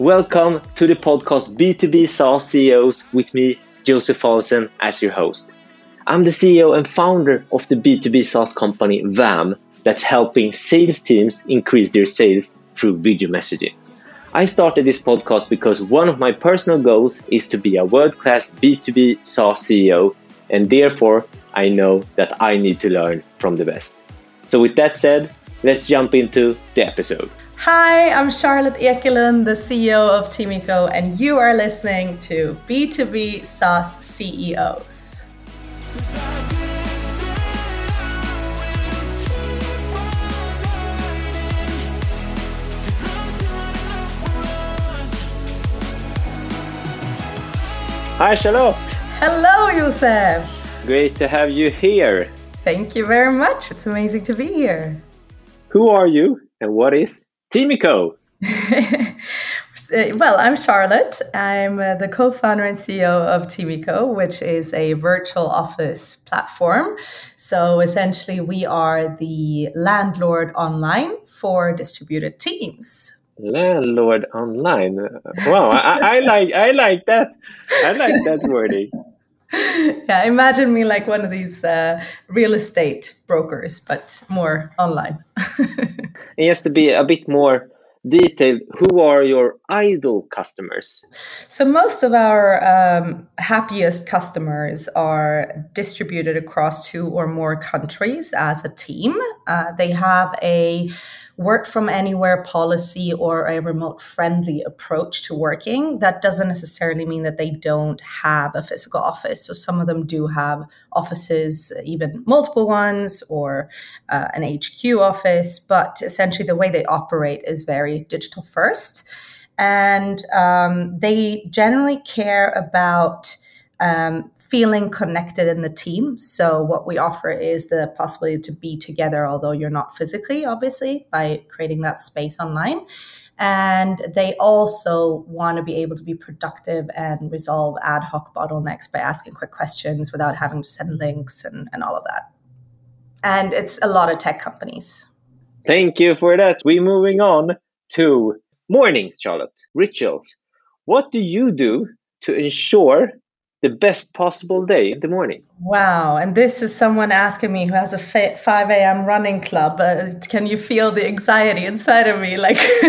Welcome to the podcast B2B SaaS CEOs with me, Josef Fallesen, as your host. I'm the CEO and founder of the B2B SaaS company Vaam that's helping sales teams increase their sales through video messaging. I started this podcast because one of my personal goals is to be a world class B2B SaaS CEO, and therefore I know that I need to learn from the best. So, with that said, let's jump into the episode. Hi, I'm Charlotte Ekelund, the CEO of Teemyco, and you are listening to B2B SaaS CEOs. Hi, Charlotte. Hello, Josef. Great to have you here. Thank you very much. It's amazing to be here. Who are you and what is Teemyco? well, I'm Charlotte. I'm uh, the co founder and CEO of Teemyco, which is a virtual office platform. So essentially, we are the landlord online for distributed teams landlord online wow I, I, like i like that i like that wording yeah imagine me like one of these uh, real estate brokers but more online. It has to be a bit more detailed. Who are your ideal customers? So most of our um, happiest customers are distributed across two or more countries as a team. Uh, they have a work from anywhere policy or a remote friendly approach to working, that doesn't necessarily mean that they don't have a physical office. So some of them do have offices, even multiple ones, or uh, an HQ office, but essentially the way they operate is very digital first. And um, they generally care about um, feeling connected in the team. So, what we offer is the possibility to be together, although you're not physically, obviously, by creating that space online. And they also want to be able to be productive and resolve ad hoc bottlenecks by asking quick questions without having to send links and, and all of that. And it's a lot of tech companies. Thank you for that. We're moving on to mornings, Charlotte, rituals. What do you do to ensure the best possible day in the morning. Wow. And this is someone asking me who has a 5 a.m. running club. Uh, can you feel the anxiety inside of me? Like,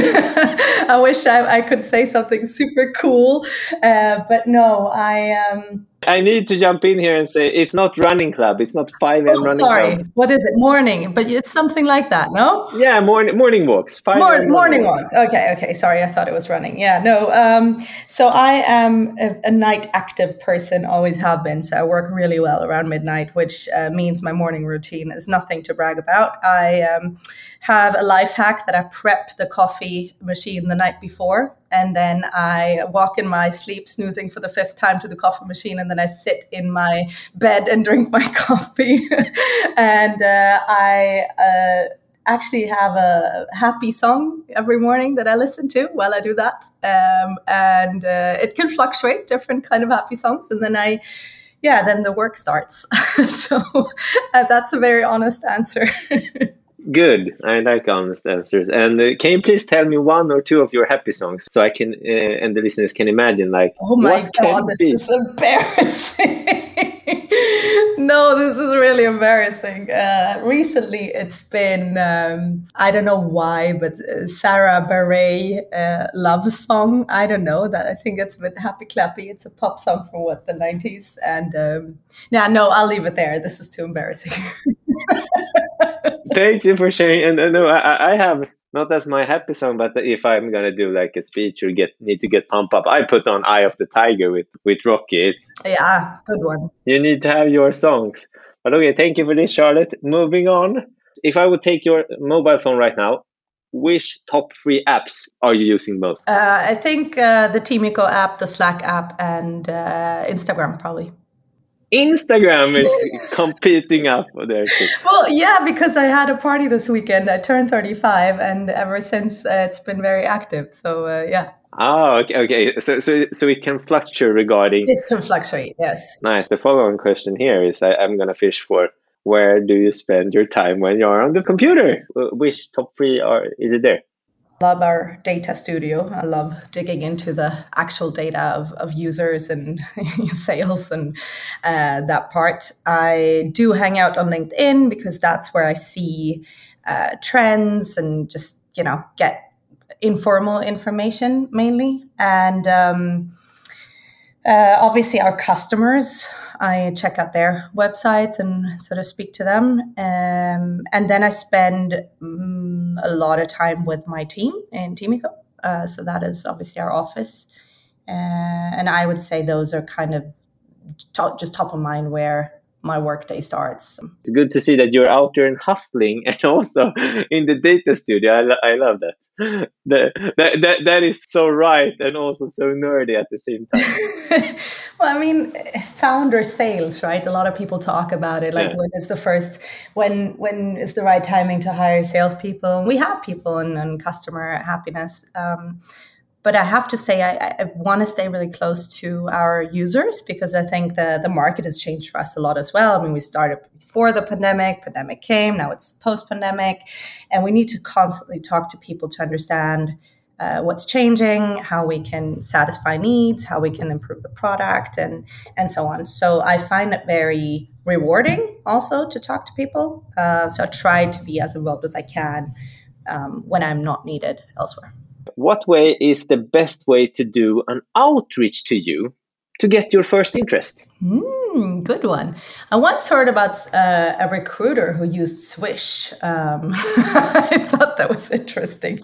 I wish I, I, could say something super cool. Uh, but no, I. Um, I need to jump in here and say it's not running club. It's not 5 a.m. Oh, running sorry. Club. What is it? Morning. But it's something like that, no? Yeah, morning morning walks. 5 Mor- morning walks. walks. Okay, okay. Sorry, I thought it was running. Yeah, no. Um, so I am a, a, night active person, always have been. So I work really well around midnight, which uh, means my morning routine is nothing to brag about. I um, have a life hack that I prep the coffee machine the night before and then I walk in my sleep, snoozing for the fifth time to the coffee machine, and then I sit in my bed and drink my coffee. and uh, I uh, actually have a happy song every morning that I listen to while I do that, um, and uh, it can fluctuate, different kind of happy songs, and then I. Yeah, then the work starts. so uh, that's a very honest answer. Good. I like honest answers. And uh, can you please tell me one or two of your happy songs so I can uh, and the listeners can imagine like Oh my god, this be? is embarrassing. no, this is really embarrassing. Uh, recently, it's been um, I don't know why, but uh, Sara Bareilles uh, love song. I don't know that. I think it's bit happy clappy. It's a pop song from what the nineties. And um, yeah, no, I'll leave it there. This is too embarrassing. Thank you for sharing. And uh, no, I, I have not as my happy song, but if I'm gonna do like a speech or get need to get pumped up, I put on "Eye of the Tiger" with with Rocky. It's yeah, good one. You need to have your songs. But okay, thank you for this, Charlotte. Moving on. If I would take your mobile phone right now, which top three apps are you using most? Uh, I think uh, the Teemyco app, the Slack app, and uh, Instagram probably. Instagram is competing up there too. Well, yeah, because I had a party this weekend. I turned 35, and ever since uh, it's been very active. So uh, yeah. Oh, okay, okay. So, so, so it can fluctuate regarding. It can fluctuate, yes. Nice. The following question here is: I, I'm gonna fish for where do you spend your time when you're on the computer? Which top three are is it there? Love our data studio. I love digging into the actual data of, of users and sales and uh, that part. I do hang out on LinkedIn because that's where I see uh, trends and just, you know, get informal information mainly. And um, uh, obviously, our customers, I check out their websites and sort of speak to them. Um, and then I spend um, a lot of time with my team in Teemyco. Uh, so that is obviously our office. Uh, and I would say those are kind of top, just top of mind where my workday starts. It's good to see that you're out there and hustling and also in the data studio. I, lo- I love that. that, that, that. That is so right and also so nerdy at the same time. well, I mean, founder sales, right? A lot of people talk about it. Like, yeah. when is the first, when when is the right timing to hire salespeople? And we have people and, and customer happiness. Um, but I have to say, I, I want to stay really close to our users because I think the, the market has changed for us a lot as well. I mean, we started before the pandemic, pandemic came, now it's post pandemic, and we need to constantly talk to people to understand uh, what's changing, how we can satisfy needs, how we can improve the product, and and so on. So I find it very rewarding also to talk to people. Uh, so I try to be as involved as I can um, when I'm not needed elsewhere what way is the best way to do an outreach to you to get your first interest? Mm, good one. I once heard about uh, a recruiter who used Swish. Um, I thought that was interesting.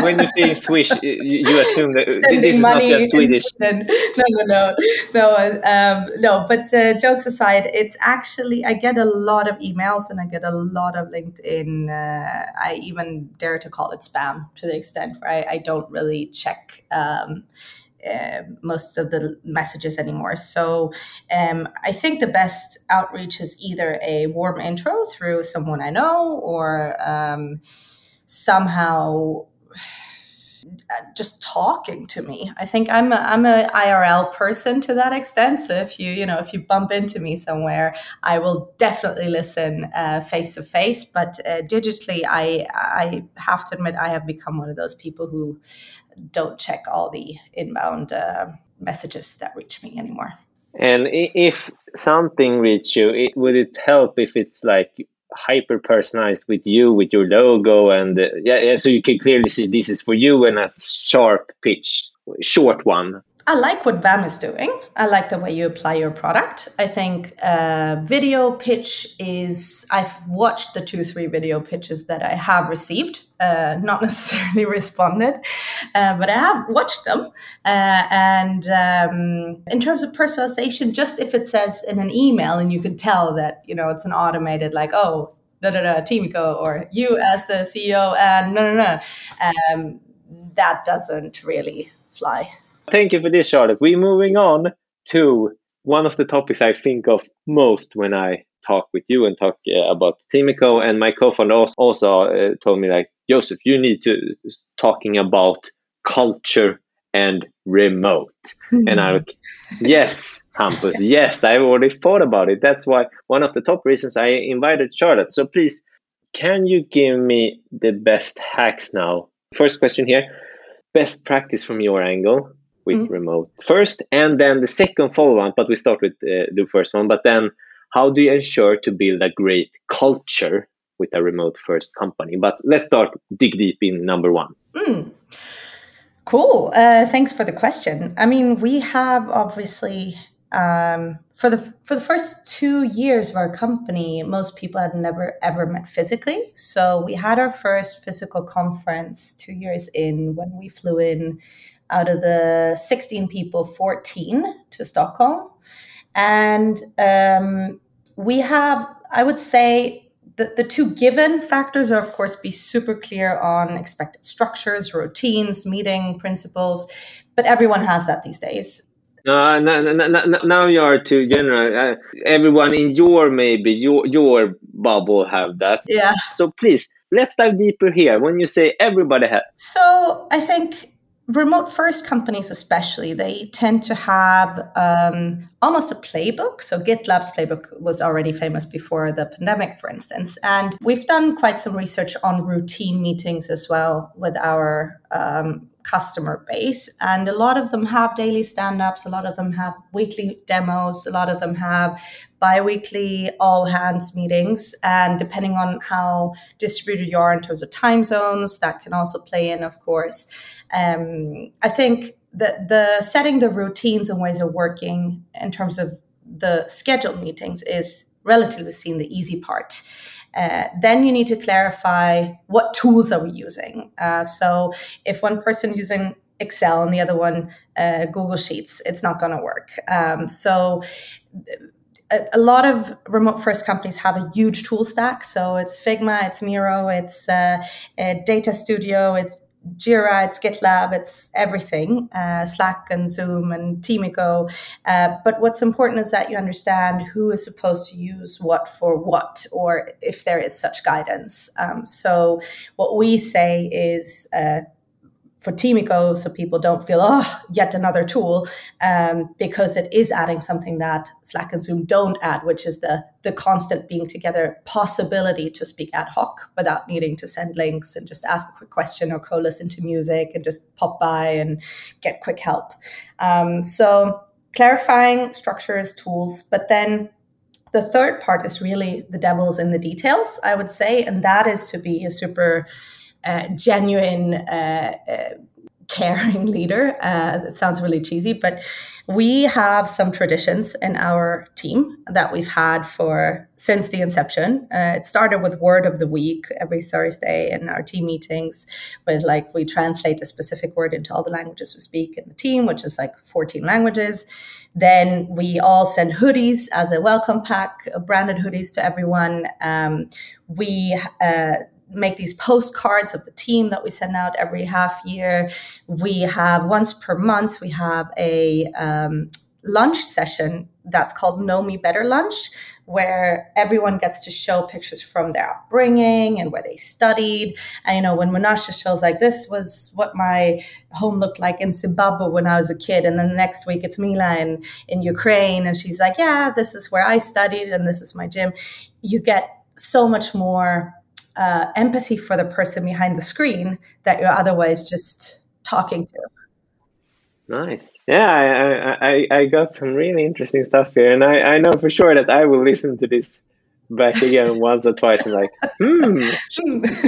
when you say Swish, you assume that Sending this is not just Swedish. No, no, no, no, um, no. But uh, jokes aside, it's actually I get a lot of emails and I get a lot of LinkedIn. Uh, I even dare to call it spam to the extent where I, I don't really check. Um, uh, most of the messages anymore. So um, I think the best outreach is either a warm intro through someone I know or um, somehow just talking to me. I think I'm a, I'm a IRL person to that extent. So if you you know if you bump into me somewhere, I will definitely listen face to face. But uh, digitally, I I have to admit I have become one of those people who don't check all the inbound uh, messages that reach me anymore. And if something reach you, it, would it help if it's like hyper personalized with you with your logo and uh, yeah, yeah, so you can clearly see this is for you and a sharp pitch, short one. I like what Vaam is doing. I like the way you apply your product. I think uh, video pitch is, I've watched the two, three video pitches that I have received, uh, not necessarily responded, uh, but I have watched them. Uh, and um, in terms of personalization, just if it says in an email and you can tell that, you know, it's an automated, like, oh, da da da, Teemyco, or you as the CEO, and no, no, no, um, that doesn't really fly. Thank you for this, Charlotte. We're moving on to one of the topics I think of most when I talk with you and talk uh, about Teemyco. And my co-founder also, also uh, told me like, Josef, you need to talking about culture and remote. Mm-hmm. And I like, yes, Hampus, yes. yes, I already thought about it. That's why one of the top reasons I invited Charlotte. So please, can you give me the best hacks now? First question here, best practice from your angle with mm. remote first, and then the second follow on. But we start with uh, the first one. But then, how do you ensure to build a great culture with a remote first company? But let's start dig deep in number one. Mm. Cool. Uh, thanks for the question. I mean, we have obviously um, for the for the first two years of our company, most people had never ever met physically. So we had our first physical conference two years in when we flew in out of the 16 people, 14 to Stockholm. And um, we have, I would say, the, the two given factors are, of course, be super clear on expected structures, routines, meeting principles, but everyone has that these days. Uh, no, no, no, now you are too general. Uh, everyone in your maybe your your bubble have that. Yeah. So please let's dive deeper here. When you say everybody has, so I think remote first companies especially they tend to have um, almost a playbook. So gitlab's playbook was already famous before the pandemic for instance. And we've done quite some research on routine meetings as well with our um, customer base and a lot of them have daily stand-ups a lot of them have weekly demos a lot of them have bi-weekly all hands meetings and depending on how distributed you are in terms of time zones that can also play in of course um, I think the the setting the routines and ways of working in terms of the scheduled meetings is relatively seen the easy part. Uh, then you need to clarify what tools are we using. Uh, so if one person using Excel and the other one uh, Google Sheets, it's not going to work. Um, so a, a, lot of remote first companies have a huge tool stack. So it's Figma, it's Miro, it's uh, Data Studio, it's Jira, it's GitLab, it's everything, uh, Slack and Zoom and Teemyco. Uh, but what's important is that you understand who is supposed to use what for what, or if there is such guidance. Um, so what we say is uh, for Teemyco so people don't feel, oh, yet another tool, um, because it is adding something that Slack and Zoom don't add, which is the, the constant being together possibility to speak ad hoc without needing to send links and just ask a quick question or co listen to music and just pop by and get quick help. Um, so clarifying structures, tools, but then the third part is really the devil's in the details, I would say, and that is to be a super uh, genuine, uh, uh, caring leader. Uh, that sounds really cheesy, but we have some traditions in our team that we've had for since the inception. Uh, it started with word of the week every Thursday in our team meetings, with like we translate a specific word into all the languages we speak in the team, which is like 14 languages. Then we all send hoodies as a welcome pack, branded hoodies to everyone. Um, we uh, make these postcards of the team that we send out every half year. We have once per month, we have a um, lunch session that's called Know Me Better Lunch, where everyone gets to show pictures from their upbringing and where they studied. And you know, when Menashe shows like this was what my home looked like in Zimbabwe when I was a kid, and then the next week it's Mila in in Ukraine, and she's like, yeah, this is where I studied, and this is my gym. You get so much more uh, empathy for the person behind the screen that you're otherwise just talking to. Nice. Yeah, I, I, I got some really interesting stuff here, and I, I know for sure that I will listen to this back again once or twice and like, hmm,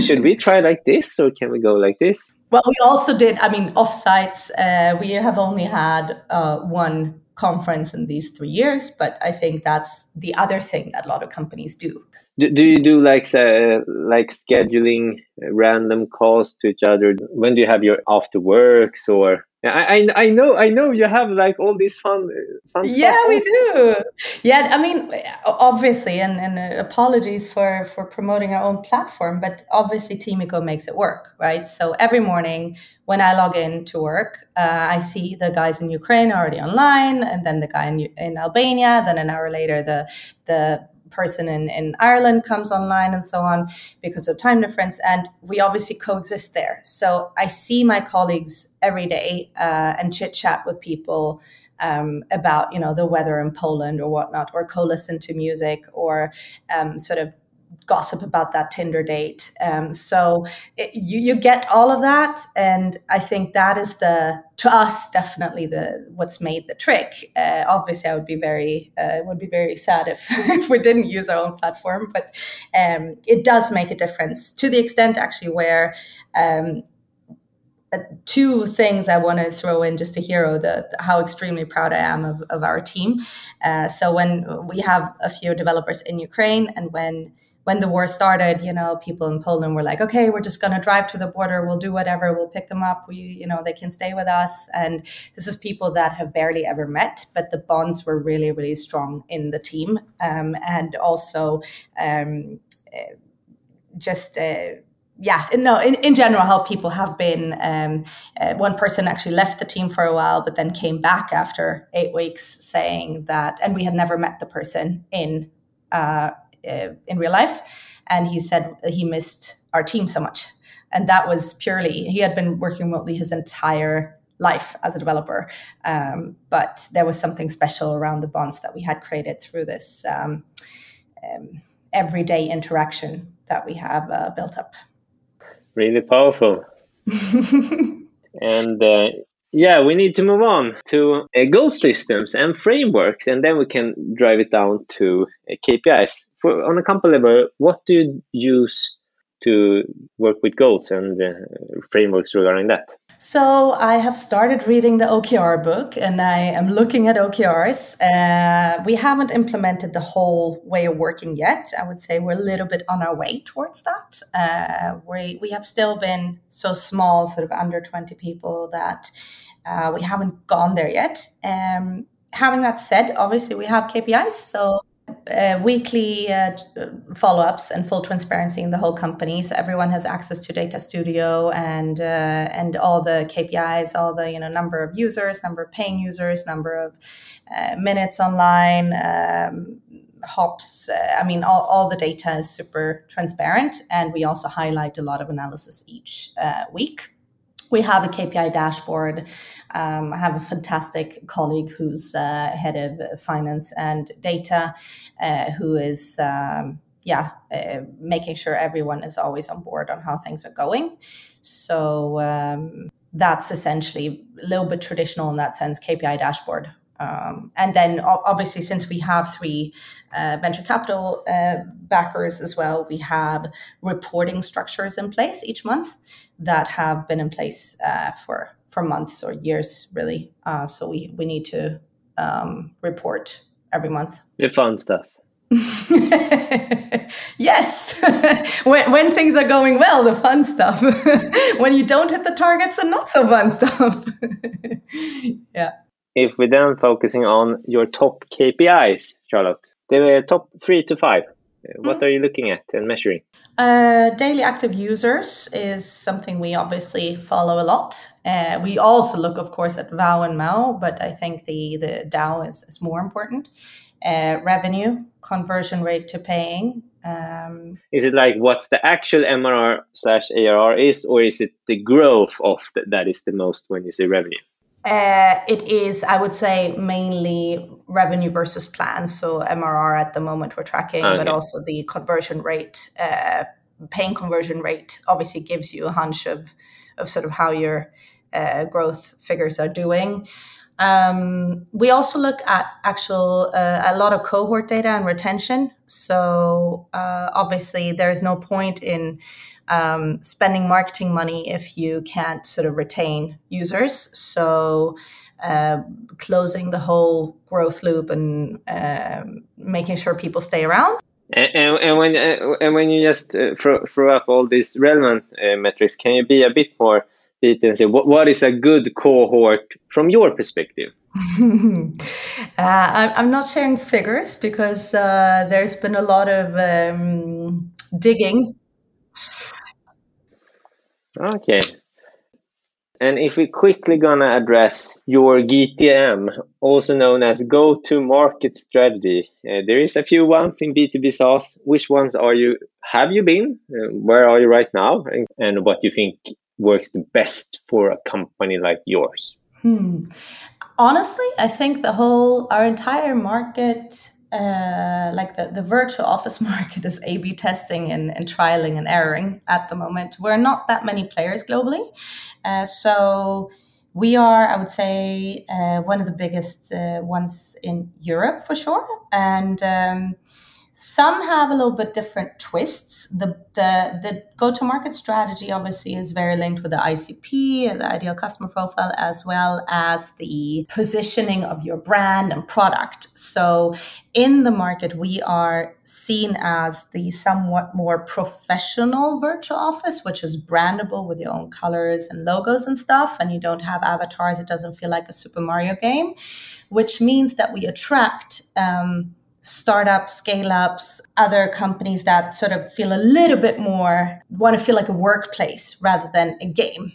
should we try like this or can we go like this? Well, we also did. I mean, offsites. Uh, we have only had uh, one conference in these three years, but I think that's the other thing that a lot of companies do do, do you do like uh, like scheduling random calls to each other? When do you have your after works or I, I, I know I know you have like all these fun fun yeah we do. Yeah I mean obviously and, and uh, apologies for for promoting our own platform but obviously Teemyco makes it work right? So every morning when I log in to work uh, I see the guys in Ukraine already online and then the guy in, in Albania then an hour later the the person in, in Ireland comes online and so on because of time difference. And we obviously coexist there. So I see my colleagues every day uh, and chit chat with people um, about, you know, the weather in Poland or whatnot, or co-listen to music or um, sort of gossip about that Tinder date. Um, so it, you you get all of that, and I think that is the to us definitely the what's made the trick. Uh, obviously, I would be very uh, would be very sad if if we didn't use our own platform, but um, it does make a difference to the extent actually where. Um, uh, two things I want to throw in just to hero the, the how extremely proud I am of, of our team. Uh, so when we have a few developers in Ukraine and when when the war started, you know, people in Poland were like, okay, we're just going to drive to the border. We'll do whatever. We'll pick them up. We, you know, they can stay with us. And this is people that have barely ever met, but the bonds were really, really strong in the team. Um, and also, um, eh, just, uh, yeah, no, in, in general, how people have been. Um, uh, one person actually left the team for a while, but then came back after eight weeks saying that, and we had never met the person in uh, uh, in real life, and he said he missed our team so much. and that was purely he had been working remotely his entire life as a developer. Um, but there was something special around the bonds that we had created through this um, um, everyday interaction that we have uh, built up. Really powerful. and uh, yeah, we need to move on to uh, goal systems and frameworks, and then we can drive it down to uh, KPIs. For on a company level, what do you use to work with goals and uh, frameworks regarding that? So I have started reading the OKR book and I am looking at OKRs. Uh, we haven't implemented the whole way of working yet. I would say we're a little bit on our way towards that. Uh, we, we have still been so small, sort of under 20 people, that uh, we haven't gone there yet. Um, having that said, obviously we have KPIs. So uh, weekly uh, follow-ups and full transparency in the whole company so everyone has access to data studio and uh, and all the kpis all the you know number of users number of paying users number of uh, minutes online um, hops uh, i mean all, all the data is super transparent and we also highlight a lot of analysis each week we have a KPI dashboard. Um, I have a fantastic colleague who's uh, head of finance and data, uh, who is um, yeah uh, making sure everyone is always on board on how things are going. So um, that's essentially a little bit traditional in that sense. KPI dashboard. Um, and then obviously since we have three uh, venture capital uh, backers as well we have reporting structures in place each month that have been in place uh, for for months or years, really. Uh, so we we need to um, report every month. The fun stuff. yes, when when things are going well, the fun stuff. when you don't hit the targets, the not so fun stuff. yeah. If we're then focusing on your top KPIs, Charlotte, the top three to five, what mm. are you looking at and measuring? Uh, daily active users is something we obviously follow a lot. Uh, we also look, of course, at VAU and MAU, but I think the, the DAU is, is more important. Uh, revenue, conversion rate to paying. Um, is it like what's the actual MRR slash ARR is, or is it the growth of the, that is the most when you say revenue? Uh, it is, I would say, mainly revenue versus plan. So MRR at the moment we're tracking, okay. but also the conversion rate, uh, paying conversion rate, obviously gives you a hunch of of sort of how your uh, growth figures are doing. Um, we also look at actual uh, a lot of cohort data and retention. So uh, obviously, there's no point in um, spending marketing money if you can't sort of retain users. So uh, closing the whole growth loop and uh, making sure people stay around. And, and, and when uh, and when you just uh, throw, throw up all these relevant uh, metrics, can you be a bit more detailed and say what, what is a good cohort from your perspective? Uh, I'm not sharing figures because there's been a lot of um, digging Okay. And if we quickly gonna address your GTM, also known as go-to-market strategy, uh, there is a few ones in B2B SaaS. Which ones are you? Have you been? Uh, where are you right now? And, and, what you think works the best for a company like yours? Hmm. Honestly, I think the whole our entire market uh, like the, the virtual office market is A B testing and, and trialing and erroring at the moment. We're not that many players globally. Uh, so we are, I would say, uh, one of the biggest uh, ones in Europe for sure. And um, some have a little bit different twists. The the, the go to market strategy obviously is very linked with the ICP, the ideal customer profile, as well as the positioning of your brand and product. So in the market, we are seen as the somewhat more professional virtual office, which is brandable with your own colors and logos and stuff, and you don't have avatars. It doesn't feel like a Super Mario game, which means that we attract. Um, startups, scale ups, other companies that sort of feel a little bit more, want to feel like a workplace rather than a game.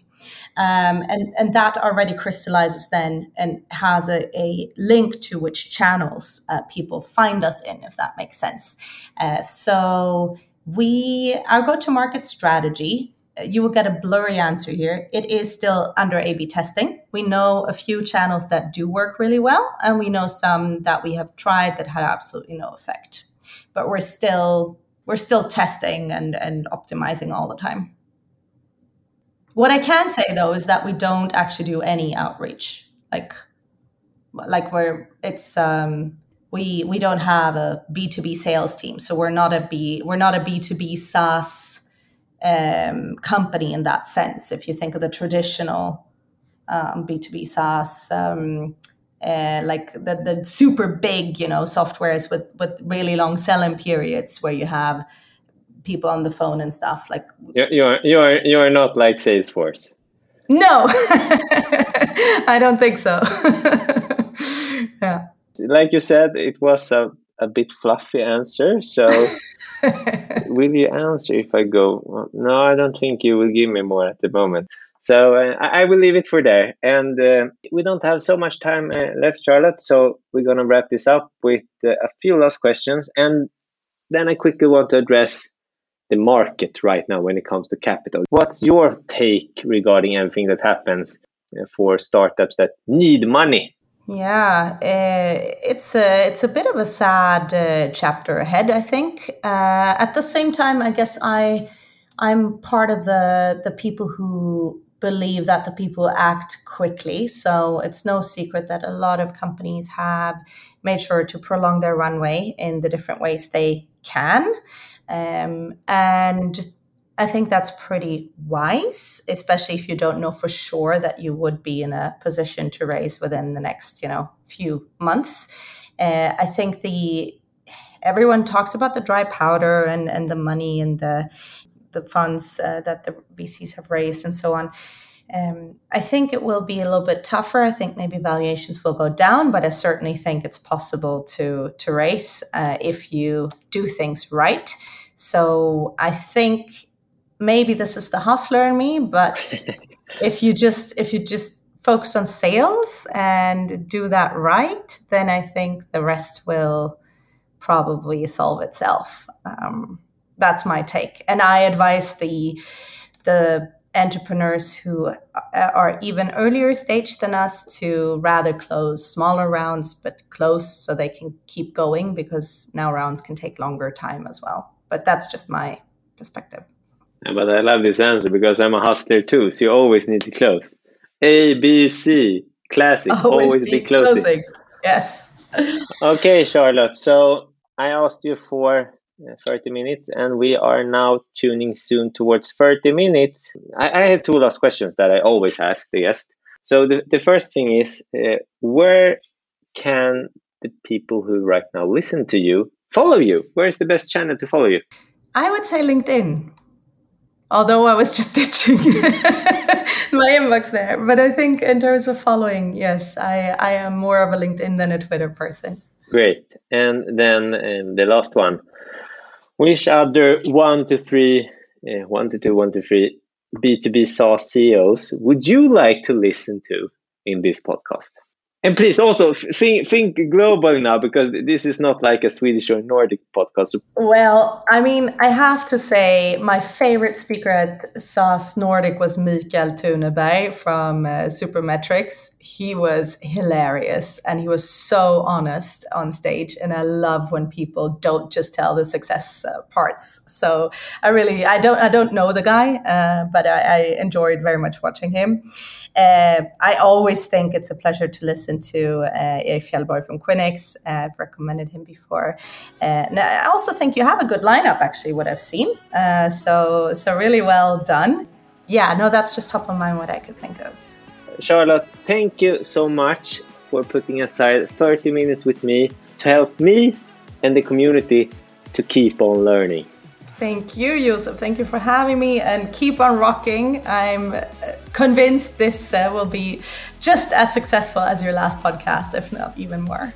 Um, and, and that already crystallizes then and has a, a link to which channels uh, people find us in, if that makes sense. Uh, so we, our go to market strategy you will get a blurry answer here. It is still under A B testing. We know a few channels that do work really well, and we know some that we have tried that had absolutely no effect. But we're still we're still testing and, and optimizing all the time. What I can say though is that we don't actually do any outreach. Like like we're it's um we we don't have a B2B sales team. So we're not a B we're not a B2B SaaS um, company in that sense. If you think of the traditional um, B2B SaaS, um, uh, like the, the super big, you know, softwares with, with really long selling periods where you have people on the phone and stuff like you're you're you're, you're not like Salesforce. No, I don't think so. yeah. Like you said, it was a, a bit fluffy answer. So will you answer if I go? No, I don't think you will give me more at the moment. So uh, I, I, will leave it for there. And uh, we don't have so much time uh, left, Charlotte. So we're going to wrap this up with uh, a few last questions. And then I quickly want to address the market right now when it comes to capital. What's your take regarding everything that happens uh, for startups that need money? Yeah, uh, it's a it's a bit of a sad uh, chapter ahead. I think. Uh, at the same time, I guess I I'm part of the the people who believe that the people act quickly. So it's no secret that a lot of companies have made sure to prolong their runway in the different ways they can, um, and I think that's pretty wise, especially if you don't know for sure that you would be in a position to raise within the next, you know, few months. Uh, I think the everyone talks about the dry powder and and the money and the the funds uh, that the VCs have raised and so on. Um, I think it will be a little bit tougher. I think maybe valuations will go down, but I certainly think it's possible to to raise uh, if you do things right. So I think maybe this is the hustler in me, but if you just if you just focus on sales and do that right, then I think the rest will probably solve itself. Um, that's my take, and I advise the the entrepreneurs who are even earlier stage than us to rather close smaller rounds but close so they can keep going because now rounds can take longer time as well. But that's just my perspective but I love this answer because I'm a hustler too. So you always need to close. A, B, C, classic. Always, always be, be closing. closing. Yes. okay, Charlotte. So I asked you for uh, 30 minutes and we are now tuning soon towards 30 minutes. I, I have two last questions that I always ask the guest. So the, the first thing is uh, where can the people who right now listen to you follow you? Where is the best channel to follow you? I would say LinkedIn although I was just ditching my inbox there. But I think in terms of following, yes, I, I am more of a LinkedIn than a Twitter person. Great. And then um, the last one. Which other one to three, uh, one to two, one to three B2B SaaS CEOs would you like to listen to in this podcast? And please also think think global now because this is not like a Swedish or Nordic podcast. Well, I mean, I have to say my favorite speaker at SaaS Nordic was Mikael Thuneberg from uh, Supermetrics. He was hilarious and he was so honest on stage. And I love when people don't just tell the success uh, parts. So I really, I don't, I don't know the guy, uh, but I, I, enjoyed very much watching him. Uh, I always think it's a pleasure to listen to uh, Erik Fjellborg from Quinyx. Uh, I've recommended him before. Uh, and I also think you have a good lineup, actually, what I've seen. Uh, so, so really well done. Yeah, no, that's just top of mind what I could think of. Charlotte, thank you so much for putting aside 30 minutes with me to help me and the community to keep on learning. Thank you, Josef. Thank you for having me and keep on rocking. I'm convinced this uh, will be just as successful as your last podcast, if not even more.